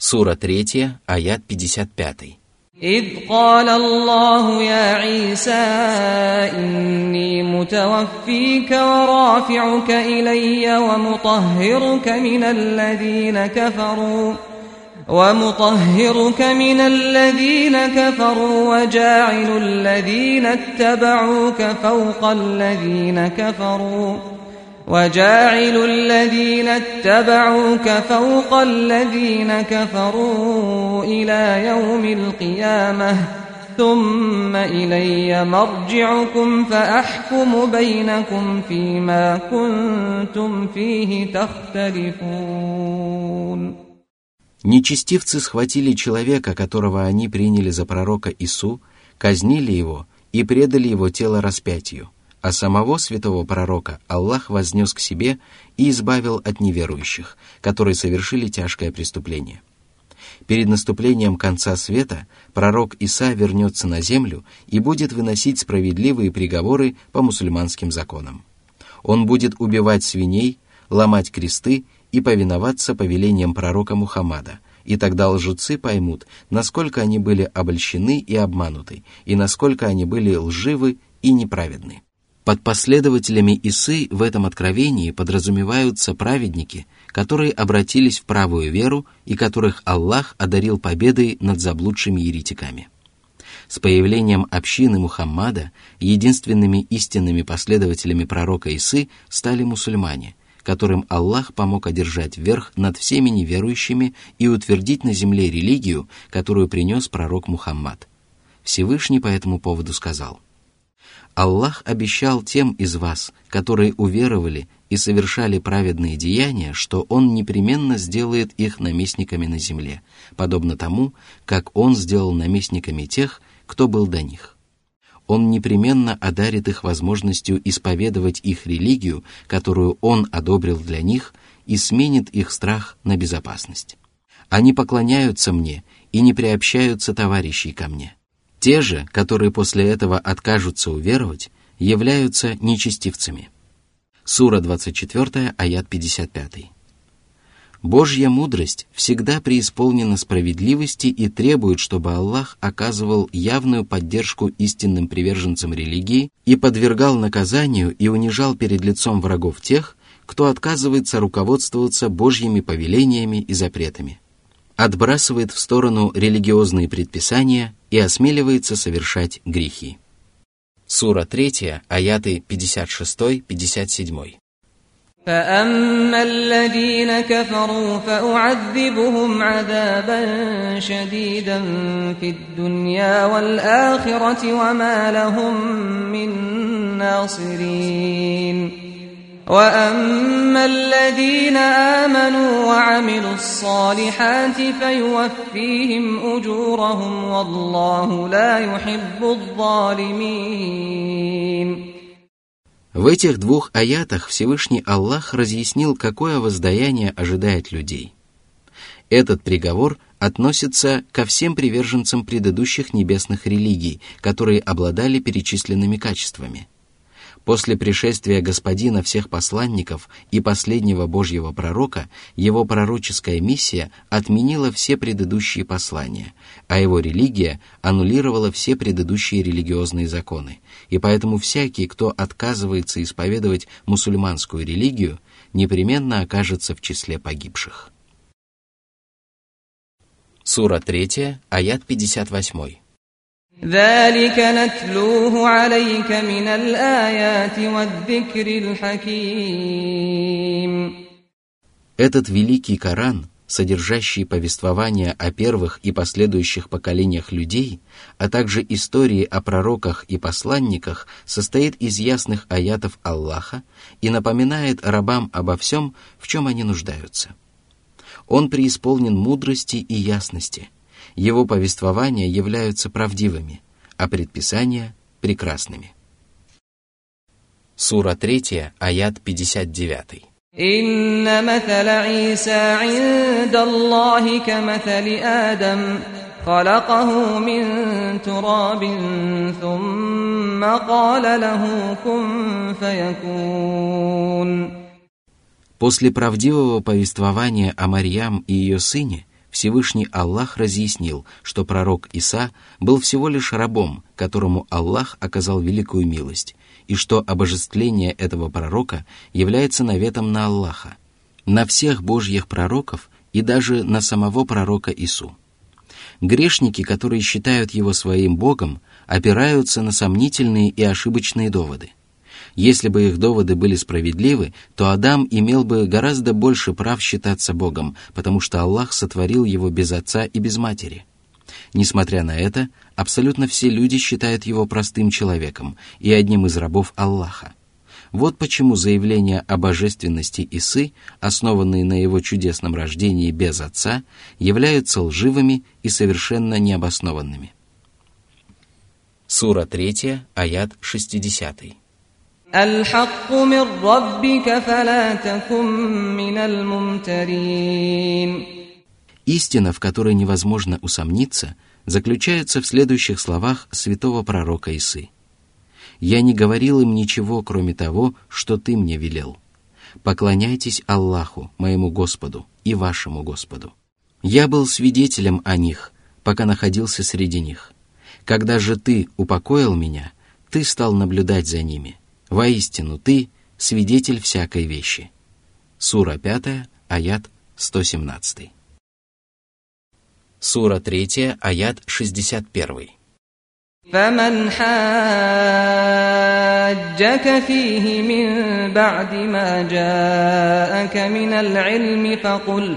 Сура 3, аят 55. إذ قال الله يا عيسى إني متوفيك ورافعك إلي ومطهرك من الذين كفروا ومطهرك من الذين كفروا وجاعل الذين اتبعوك فوق الذين كفروا وجاعل الذين اتبعوك فوق الذين كفروا إلى يوم القيامة ثم إلي مرجعكم فأحكم بينكم فيما كنتم فيه تختلفون Нечестивцы схватили человека, которого они приняли за пророка Ису, казнили его и предали его тело распятию, а самого святого пророка Аллах вознес к себе и избавил от неверующих, которые совершили тяжкое преступление. Перед наступлением конца света пророк Иса вернется на землю и будет выносить справедливые приговоры по мусульманским законам. Он будет убивать свиней, ломать кресты и повиноваться повелениям пророка Мухаммада, и тогда лжецы поймут, насколько они были обольщены и обмануты, и насколько они были лживы и неправедны. Под последователями Исы в этом откровении подразумеваются праведники, которые обратились в правую веру и которых Аллах одарил победой над заблудшими еретиками. С появлением общины Мухаммада единственными истинными последователями пророка Исы стали мусульмане, которым Аллах помог одержать верх над всеми неверующими и утвердить на земле религию, которую принес пророк Мухаммад. Всевышний по этому поводу сказал, «Аллах обещал тем из вас, которые уверовали и совершали праведные деяния, что Он непременно сделает их наместниками на земле, подобно тому, как Он сделал наместниками тех, кто был до них». Он непременно одарит их возможностью исповедовать их религию, которую Он одобрил для них, и сменит их страх на безопасность. Они поклоняются мне и не приобщаются товарищей ко мне. Те же, которые после этого откажутся уверовать, являются нечестивцами. Сура 24, аят 55. Божья мудрость всегда преисполнена справедливости и требует, чтобы Аллах оказывал явную поддержку истинным приверженцам религии и подвергал наказанию и унижал перед лицом врагов тех, кто отказывается руководствоваться Божьими повелениями и запретами, отбрасывает в сторону религиозные предписания и осмеливается совершать грехи. Сура 3, аяты 56-57. فأما الذين كفروا فأعذبهم عذابا شديدا في الدنيا والآخرة وما لهم من ناصرين وأما الذين آمنوا وعملوا الصالحات فيوفيهم أجورهم والله لا يحب الظالمين В этих двух аятах Всевышний Аллах разъяснил, какое воздаяние ожидает людей. Этот приговор относится ко всем приверженцам предыдущих небесных религий, которые обладали перечисленными качествами. После пришествия Господина всех посланников и последнего Божьего пророка, его пророческая миссия отменила все предыдущие послания, а его религия аннулировала все предыдущие религиозные законы, и поэтому всякий, кто отказывается исповедовать мусульманскую религию, непременно окажется в числе погибших. Сура 3, аят 58. ذلك نتلوه عليك من الآيات والذكر الحكيم Этот великий Коран, содержащий повествования о первых и последующих поколениях людей, а также истории о пророках и посланниках, состоит из ясных аятов Аллаха и напоминает рабам обо всем, в чем они нуждаются. Он преисполнен мудрости и ясности – его повествования являются правдивыми, а предписания – прекрасными. Сура 3, аят 59. إن مثل عيسى عند الله كمثل آدم خلقه من تراب ثم قال له كن فيكون После правдивого повествования о Марьям и ее сыне – Всевышний Аллах разъяснил, что пророк Иса был всего лишь рабом, которому Аллах оказал великую милость, и что обожествление этого пророка является наветом на Аллаха, на всех божьих пророков и даже на самого пророка Ису. Грешники, которые считают его своим Богом, опираются на сомнительные и ошибочные доводы. Если бы их доводы были справедливы, то Адам имел бы гораздо больше прав считаться Богом, потому что Аллах сотворил его без отца и без матери. Несмотря на это, абсолютно все люди считают его простым человеком и одним из рабов Аллаха. Вот почему заявления о божественности Исы, основанные на его чудесном рождении без отца, являются лживыми и совершенно необоснованными. Сура 3, аят 60. الحق من ربك فلا تكن من الممترين Истина, в которой невозможно усомниться, заключается в следующих словах святого пророка Исы. «Я не говорил им ничего, кроме того, что ты мне велел. Поклоняйтесь Аллаху, моему Господу и вашему Господу. Я был свидетелем о них, пока находился среди них. Когда же ты упокоил меня, ты стал наблюдать за ними. Воистину ты — свидетель всякой вещи». Сура 5, аят 117. Сура 3, аят 61. فمن حاجك فيه من بعد ما جاءك من العلم فقل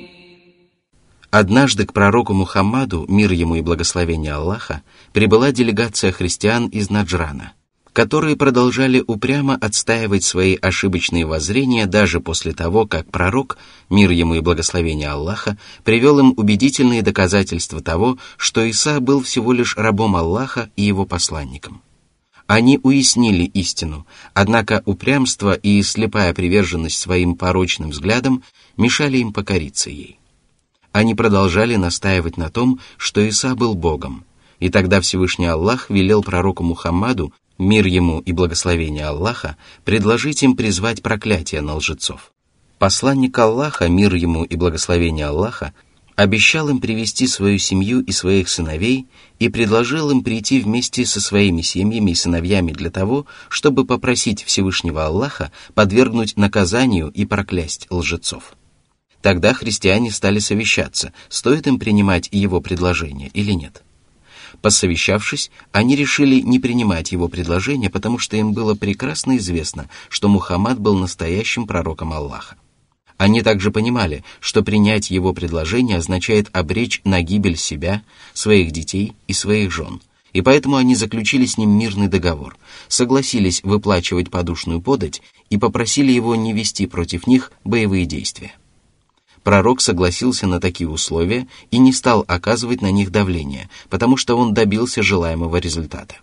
Однажды к пророку Мухаммаду, мир ему и благословение Аллаха, прибыла делегация христиан из Наджрана – которые продолжали упрямо отстаивать свои ошибочные воззрения даже после того, как пророк, мир ему и благословение Аллаха, привел им убедительные доказательства того, что Иса был всего лишь рабом Аллаха и его посланником. Они уяснили истину, однако упрямство и слепая приверженность своим порочным взглядам мешали им покориться ей. Они продолжали настаивать на том, что Иса был Богом, и тогда Всевышний Аллах велел пророку Мухаммаду мир ему и благословение Аллаха, предложить им призвать проклятие на лжецов. Посланник Аллаха, мир ему и благословение Аллаха, обещал им привести свою семью и своих сыновей и предложил им прийти вместе со своими семьями и сыновьями для того, чтобы попросить Всевышнего Аллаха подвергнуть наказанию и проклясть лжецов. Тогда христиане стали совещаться, стоит им принимать его предложение или нет. Посовещавшись, они решили не принимать его предложение, потому что им было прекрасно известно, что Мухаммад был настоящим пророком Аллаха. Они также понимали, что принять его предложение означает обречь на гибель себя, своих детей и своих жен. И поэтому они заключили с ним мирный договор, согласились выплачивать подушную подать и попросили его не вести против них боевые действия пророк согласился на такие условия и не стал оказывать на них давление, потому что он добился желаемого результата.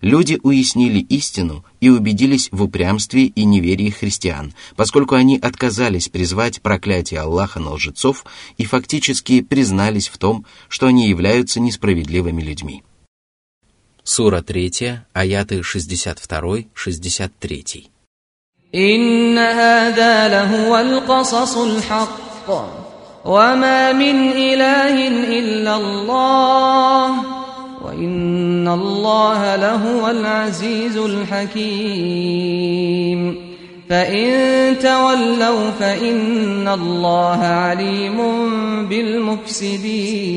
Люди уяснили истину и убедились в упрямстве и неверии христиан, поскольку они отказались призвать проклятие Аллаха на лжецов и фактически признались в том, что они являются несправедливыми людьми. Сура 3, аяты 62-63. إن هذا لهو القصص الحق الحق وما من إله إلا الله وإن الله لهو العزيز الحكيم فإن تولوا فإن الله عليم بالمفسدين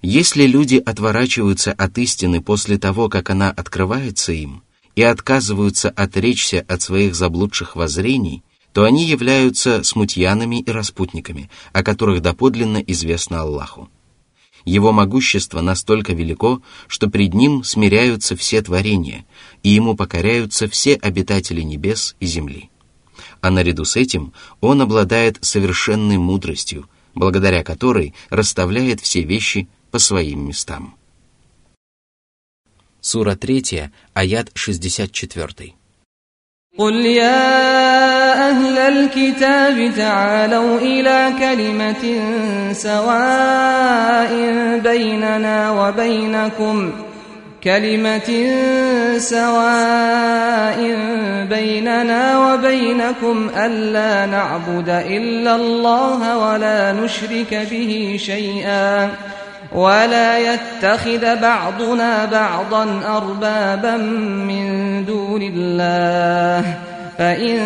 Если люди отворачиваются от истины после того, как она открывается им, и отказываются отречься от своих заблудших воззрений, то они являются смутьянами и распутниками, о которых доподлинно известно Аллаху. Его могущество настолько велико, что пред ним смиряются все творения, и ему покоряются все обитатели небес и земли. А наряду с этим он обладает совершенной мудростью, благодаря которой расставляет все вещи по своим местам. Сура 3, аят 64. قل يا أهل الكتاب تعالوا إلى كلمة سواء بيننا وبينكم كلمة سواء بيننا وبينكم ألا نعبد إلا الله ولا نشرك به شيئا ولا يتخذ بعضنا بعضا أربابا من دون الله فإن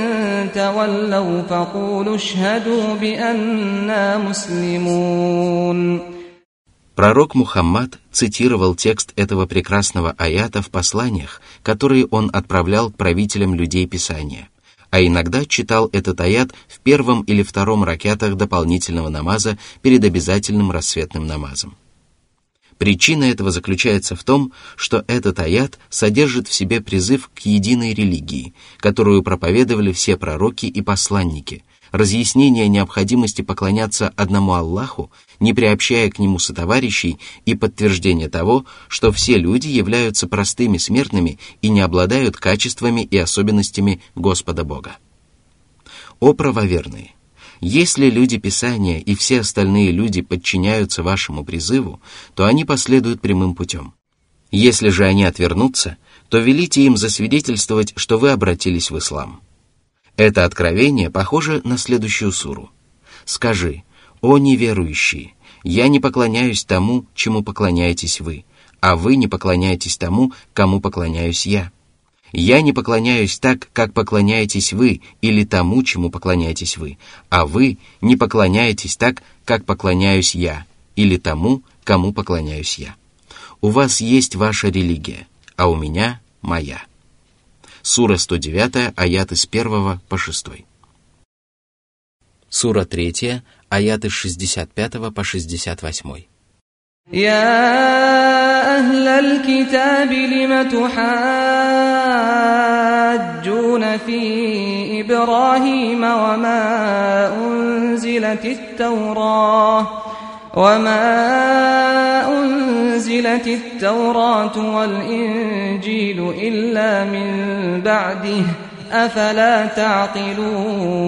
تولوا فقولوا اشهدوا بأننا مسلمون Пророк Мухаммад цитировал текст этого прекрасного аята в посланиях, которые он отправлял к правителям людей Писания, а иногда читал этот аят в первом или втором ракятах дополнительного намаза перед обязательным рассветным намазом. Причина этого заключается в том, что этот аят содержит в себе призыв к единой религии, которую проповедовали все пророки и посланники, разъяснение необходимости поклоняться одному Аллаху, не приобщая к нему сотоварищей, и подтверждение того, что все люди являются простыми смертными и не обладают качествами и особенностями Господа Бога. О правоверные! Если люди Писания и все остальные люди подчиняются вашему призыву, то они последуют прямым путем. Если же они отвернутся, то велите им засвидетельствовать, что вы обратились в ислам. Это откровение похоже на следующую суру. «Скажи, о неверующие, я не поклоняюсь тому, чему поклоняетесь вы, а вы не поклоняетесь тому, кому поклоняюсь я. Я не поклоняюсь так, как поклоняетесь вы, или тому, чему поклоняетесь вы, а вы не поклоняетесь так, как поклоняюсь я, или тому, кому поклоняюсь я. У вас есть ваша религия, а у меня моя. Сура 109, аяты с 1 по 6. Сура 3, аяты с 65 по 68. يا أهل الكتاب لم تحاجون في إبراهيم وما أنزلت التوراة وما أنزلت التوراة والإنجيل إلا من بعده أفلا تعقلون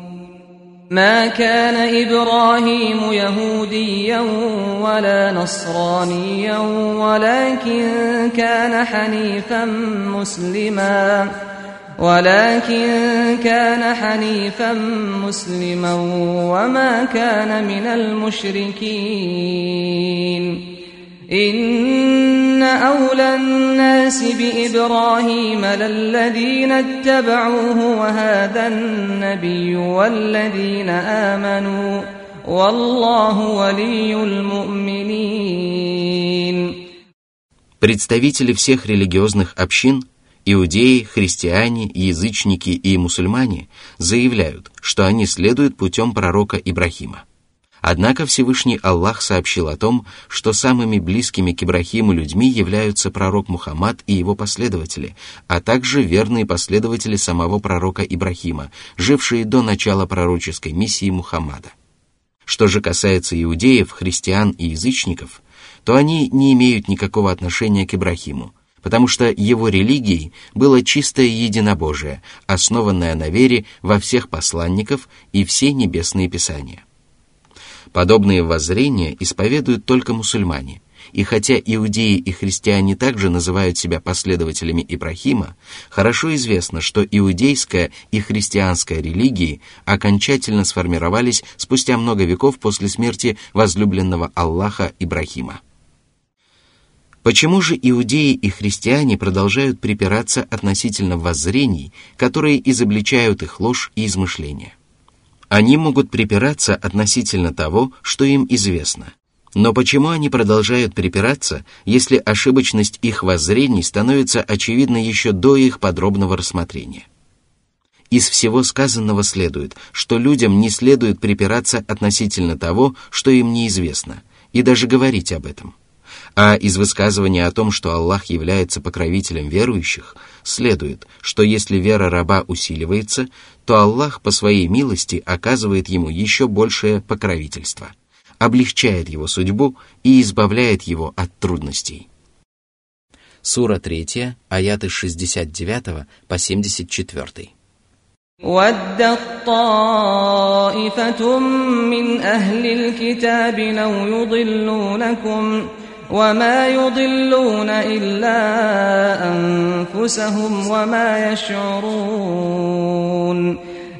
ما كان إبراهيم يهوديا ولا نصرانيا ولكن كان حنيفا مسلما. ولكن كان حنيفا مسلما وما كان من المشركين. إن أولى الناس بإبراهيم للذين اتبعوه وهذا النبي والذين آمنوا والله ولي المؤمنين Представители всех религиозных общин, иудеи, христиане, язычники и мусульмане заявляют, что они следуют путем пророка Ибрахима. Однако Всевышний Аллах сообщил о том, что самыми близкими к Ибрахиму людьми являются пророк Мухаммад и его последователи, а также верные последователи самого пророка Ибрахима, жившие до начала пророческой миссии Мухаммада. Что же касается иудеев, христиан и язычников, то они не имеют никакого отношения к Ибрахиму, потому что его религией было чистое единобожие, основанное на вере во всех посланников и все небесные писания. Подобные воззрения исповедуют только мусульмане. И хотя иудеи и христиане также называют себя последователями Ибрахима, хорошо известно, что иудейская и христианская религии окончательно сформировались спустя много веков после смерти возлюбленного Аллаха Ибрахима. Почему же иудеи и христиане продолжают припираться относительно воззрений, которые изобличают их ложь и измышления? Они могут припираться относительно того, что им известно. Но почему они продолжают припираться, если ошибочность их воззрений становится очевидна еще до их подробного рассмотрения? Из всего сказанного следует, что людям не следует припираться относительно того, что им неизвестно, и даже говорить об этом. А из высказывания о том, что Аллах является покровителем верующих, следует, что если вера раба усиливается, то Аллах по своей милости оказывает ему еще большее покровительство – облегчает его судьбу и избавляет его от трудностей. Сура 3, аяты 69 по 74. ودت طائفة من أهل الكتاب لو يضلونكم وما يضلون إلا أنفسهم وما يشعرون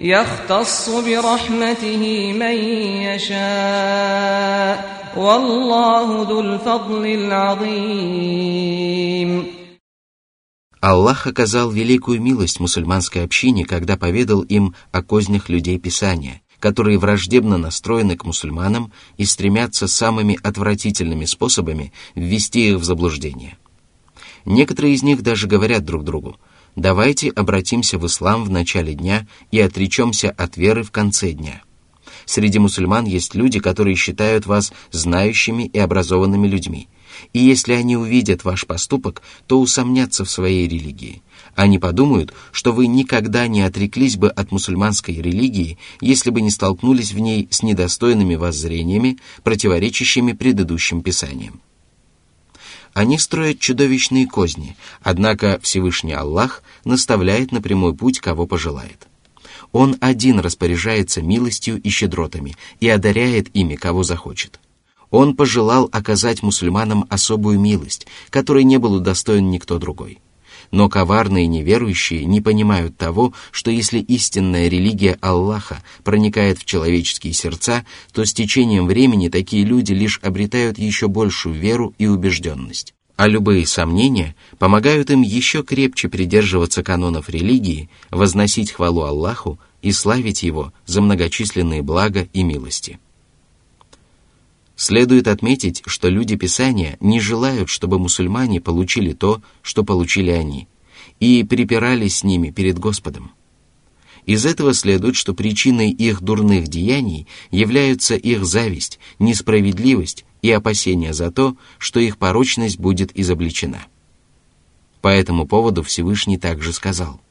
يختص برحمته من يشاء والله ذو الفضل العظيم Аллах оказал великую милость мусульманской общине, когда поведал им о кознях людей Писания, которые враждебно настроены к мусульманам и стремятся самыми отвратительными способами ввести их в заблуждение. Некоторые из них даже говорят друг другу – давайте обратимся в ислам в начале дня и отречемся от веры в конце дня. Среди мусульман есть люди, которые считают вас знающими и образованными людьми. И если они увидят ваш поступок, то усомнятся в своей религии. Они подумают, что вы никогда не отреклись бы от мусульманской религии, если бы не столкнулись в ней с недостойными воззрениями, противоречащими предыдущим писаниям. Они строят чудовищные козни, однако Всевышний Аллах наставляет на прямой путь, кого пожелает. Он один распоряжается милостью и щедротами и одаряет ими, кого захочет. Он пожелал оказать мусульманам особую милость, которой не был удостоен никто другой. Но коварные неверующие не понимают того, что если истинная религия Аллаха проникает в человеческие сердца, то с течением времени такие люди лишь обретают еще большую веру и убежденность. А любые сомнения помогают им еще крепче придерживаться канонов религии, возносить хвалу Аллаху и славить Его за многочисленные блага и милости. Следует отметить, что люди Писания не желают, чтобы мусульмане получили то, что получили они, и припирались с ними перед Господом. Из этого следует, что причиной их дурных деяний являются их зависть, несправедливость и опасения за то, что их порочность будет изобличена. По этому поводу Всевышний также сказал –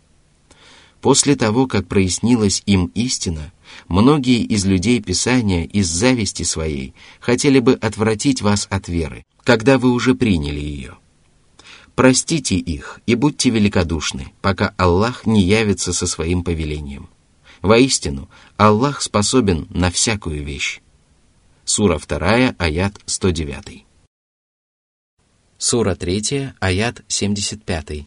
После того, как прояснилась им истина, многие из людей Писания из зависти своей хотели бы отвратить вас от веры, когда вы уже приняли ее. Простите их и будьте великодушны, пока Аллах не явится со своим повелением. Воистину, Аллах способен на всякую вещь. Сура 2, аят 109. Сура 3, аят 75.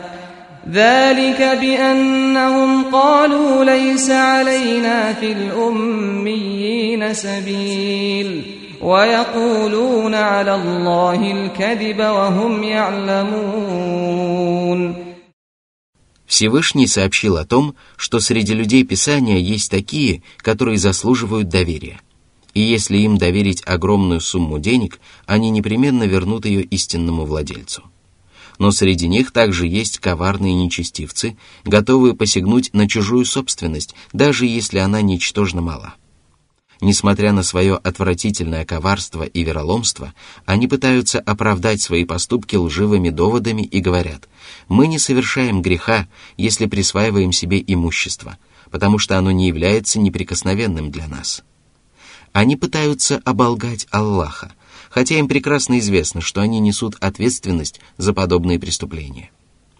ذلك بأنهم قالوا ليس علينا في الأميين سبيل ويقولون على الله الكذب وهم يعلمون Всевышний сообщил о том, что среди людей Писания есть такие, которые заслуживают доверия. И если им доверить огромную сумму денег, они непременно вернут ее истинному владельцу. Но среди них также есть коварные нечестивцы, готовые посягнуть на чужую собственность, даже если она ничтожно мала. Несмотря на свое отвратительное коварство и вероломство, они пытаются оправдать свои поступки лживыми доводами и говорят, «Мы не совершаем греха, если присваиваем себе имущество, потому что оно не является неприкосновенным для нас». Они пытаются оболгать Аллаха, хотя им прекрасно известно, что они несут ответственность за подобные преступления.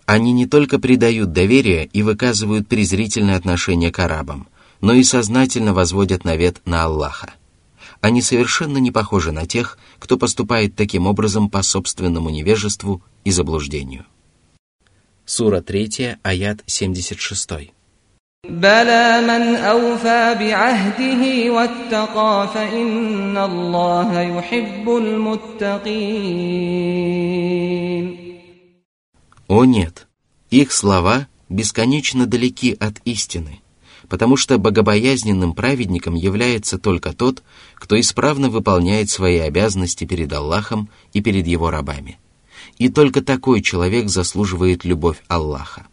Они не только предают доверие и выказывают презрительное отношение к арабам, но и сознательно возводят навет на Аллаха. Они совершенно не похожи на тех, кто поступает таким образом по собственному невежеству и заблуждению. Сура 3, аят 76. بلى من أوفى بعهده واتقى فإن الله يحب المتقين О нет, их слова бесконечно далеки от истины – потому что богобоязненным праведником является только тот, кто исправно выполняет свои обязанности перед Аллахом и перед его рабами. И только такой человек заслуживает любовь Аллаха.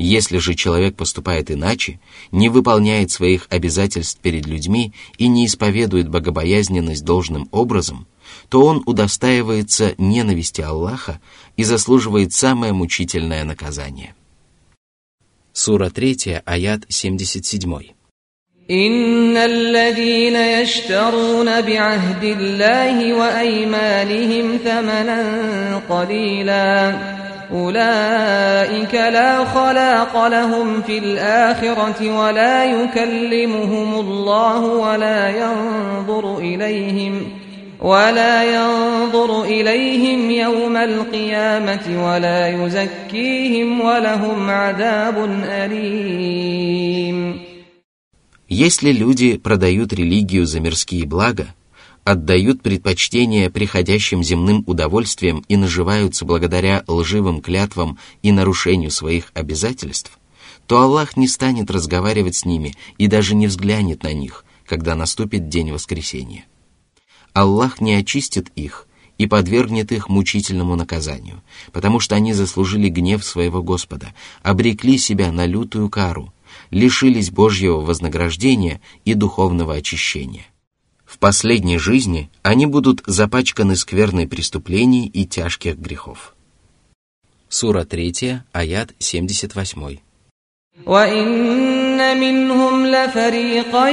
Если же человек поступает иначе, не выполняет своих обязательств перед людьми и не исповедует богобоязненность должным образом, то он удостаивается ненависти Аллаха и заслуживает самое мучительное наказание – Сура 3, аят 77. إن الذين يشترون بعهد الله وأيمانهم ثمنا قليلا أولئك لا خلاق لهم في الآخرة ولا يكلمهم الله ولا ينظر إليهم ۖ ولا ينظر إليهم يوم القيامة ولا يزكيهم ولهم عذاب أليم Если люди продают религию за мирские блага, отдают предпочтение приходящим земным удовольствиям и наживаются благодаря лживым клятвам и нарушению своих обязательств, то Аллах не станет разговаривать с ними и даже не взглянет на них, когда наступит день воскресения. Аллах не очистит их и подвергнет их мучительному наказанию, потому что они заслужили гнев своего Господа, обрекли себя на лютую кару, лишились Божьего вознаграждения и духовного очищения. В последней жизни они будут запачканы скверной преступлений и тяжких грехов. Сура 3, аят 78. وإن منهم لفريقا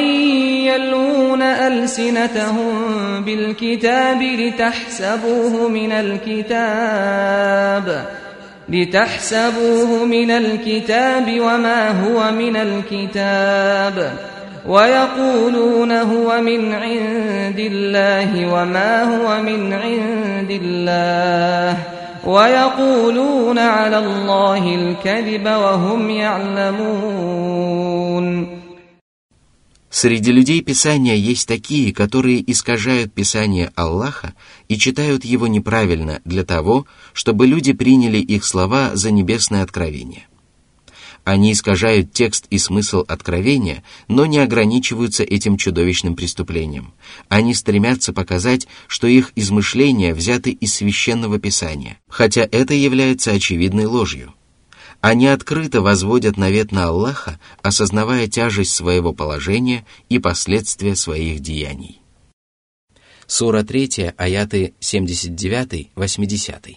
يلون ألسنتهم بالكتاب لتحسبوه من الكتاب لتحسبوه من الكتاب وما هو من الكتاب ويقولون هو من عند الله وما هو من عند الله ويقولون على الله الكذب وهم يعلمون Среди людей Писания есть такие, которые искажают Писание Аллаха и читают его неправильно для того, чтобы люди приняли их слова за небесное откровение – они искажают текст и смысл откровения, но не ограничиваются этим чудовищным преступлением. Они стремятся показать, что их измышления взяты из священного писания, хотя это является очевидной ложью. Они открыто возводят навет на Аллаха, осознавая тяжесть своего положения и последствия своих деяний. Сура 3, аяты 79-80.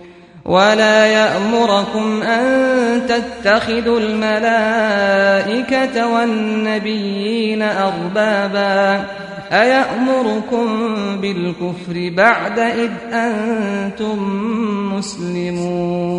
ولا يأمركم أن تتخذوا الملائكة والنبيين أربابا أيأمركم بالكفر بعد إذ أنتم مسلمون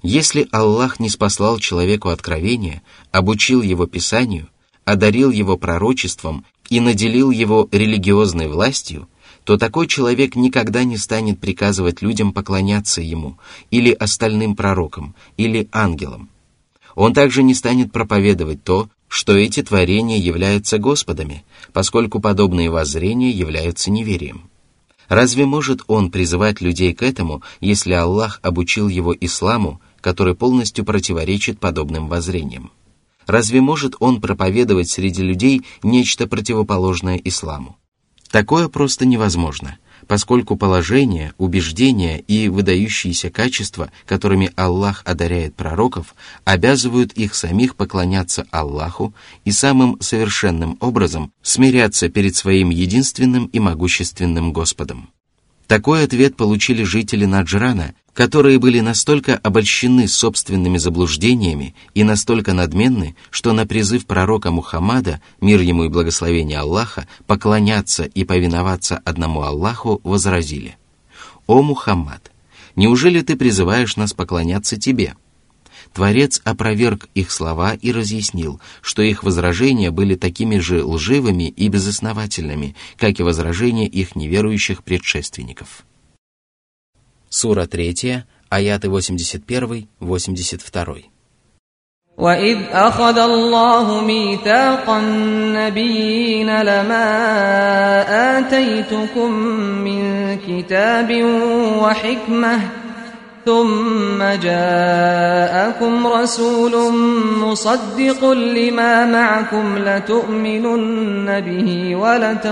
Если Аллах не спаслал человеку откровение, обучил его Писанию, одарил его пророчеством и наделил его религиозной властью, – то такой человек никогда не станет приказывать людям поклоняться ему, или остальным пророкам, или ангелам. Он также не станет проповедовать то, что эти творения являются Господами, поскольку подобные воззрения являются неверием. Разве может он призывать людей к этому, если Аллах обучил его исламу, который полностью противоречит подобным воззрениям. Разве может он проповедовать среди людей нечто противоположное исламу? Такое просто невозможно, поскольку положение, убеждения и выдающиеся качества, которыми Аллах одаряет пророков, обязывают их самих поклоняться Аллаху и самым совершенным образом смиряться перед своим единственным и могущественным Господом. Такой ответ получили жители Наджрана, которые были настолько обольщены собственными заблуждениями и настолько надменны, что на призыв пророка Мухаммада, мир ему и благословение Аллаха, поклоняться и повиноваться одному Аллаху, возразили. «О Мухаммад, неужели ты призываешь нас поклоняться тебе?» Творец опроверг их слова и разъяснил, что их возражения были такими же лживыми и безосновательными, как и возражения их неверующих предшественников. Сура 3, аяты 81-82. وإذ أخذ الله ميثاق النبيين لما آتيتكم من كتاب وحكمة ثم جاءكم رسول مصدق لما معكم لتؤمنن به ولتنصرنه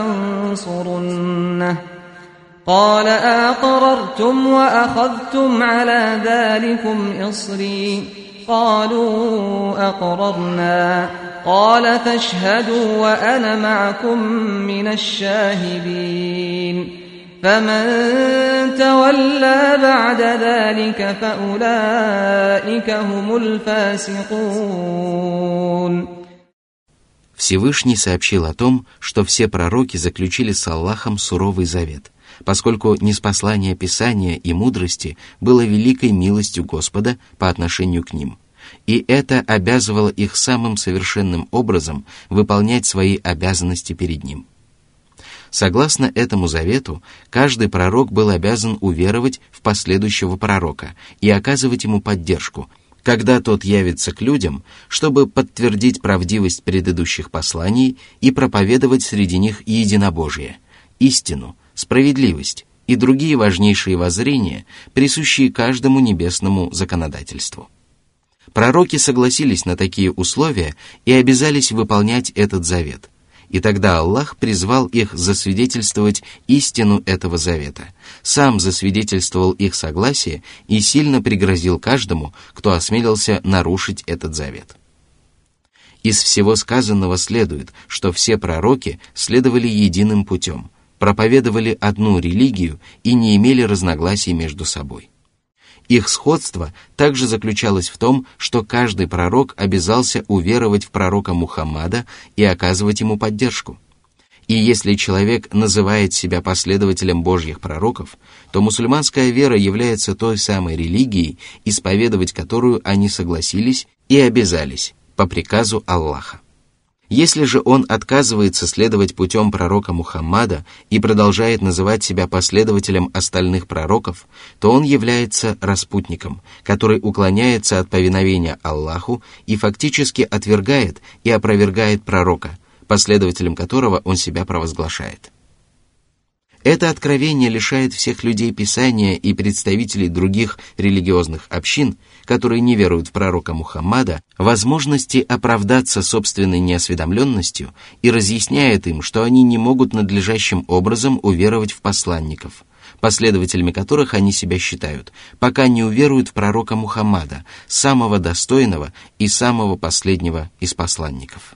قال أقررتم وأخذتم على ذلكم إصري قالوا أقررنا قال فاشهدوا وأنا معكم من الشاهدين فمن تولى بعد ذلك فأولئك هم الفاسقون Всевышний сообщил о том, что все пророки заключили с Аллахом суровый завет, поскольку неспослание Писания и мудрости было великой милостью Господа по отношению к ним, и это обязывало их самым совершенным образом выполнять свои обязанности перед Ним. Согласно этому завету, каждый пророк был обязан уверовать в последующего пророка и оказывать ему поддержку, когда тот явится к людям, чтобы подтвердить правдивость предыдущих посланий и проповедовать среди них единобожие, истину, справедливость и другие важнейшие воззрения, присущие каждому небесному законодательству. Пророки согласились на такие условия и обязались выполнять этот завет – и тогда Аллах призвал их засвидетельствовать истину этого завета, сам засвидетельствовал их согласие и сильно пригрозил каждому, кто осмелился нарушить этот завет. Из всего сказанного следует, что все пророки следовали единым путем, проповедовали одну религию и не имели разногласий между собой. Их сходство также заключалось в том, что каждый пророк обязался уверовать в пророка Мухаммада и оказывать ему поддержку. И если человек называет себя последователем Божьих пророков, то мусульманская вера является той самой религией, исповедовать которую они согласились и обязались по приказу Аллаха. Если же он отказывается следовать путем пророка Мухаммада и продолжает называть себя последователем остальных пророков, то он является распутником, который уклоняется от повиновения Аллаху и фактически отвергает и опровергает пророка, последователем которого он себя провозглашает. Это откровение лишает всех людей Писания и представителей других религиозных общин, которые не веруют в пророка Мухаммада, возможности оправдаться собственной неосведомленностью и разъясняет им, что они не могут надлежащим образом уверовать в посланников, последователями которых они себя считают, пока не уверуют в пророка Мухаммада, самого достойного и самого последнего из посланников.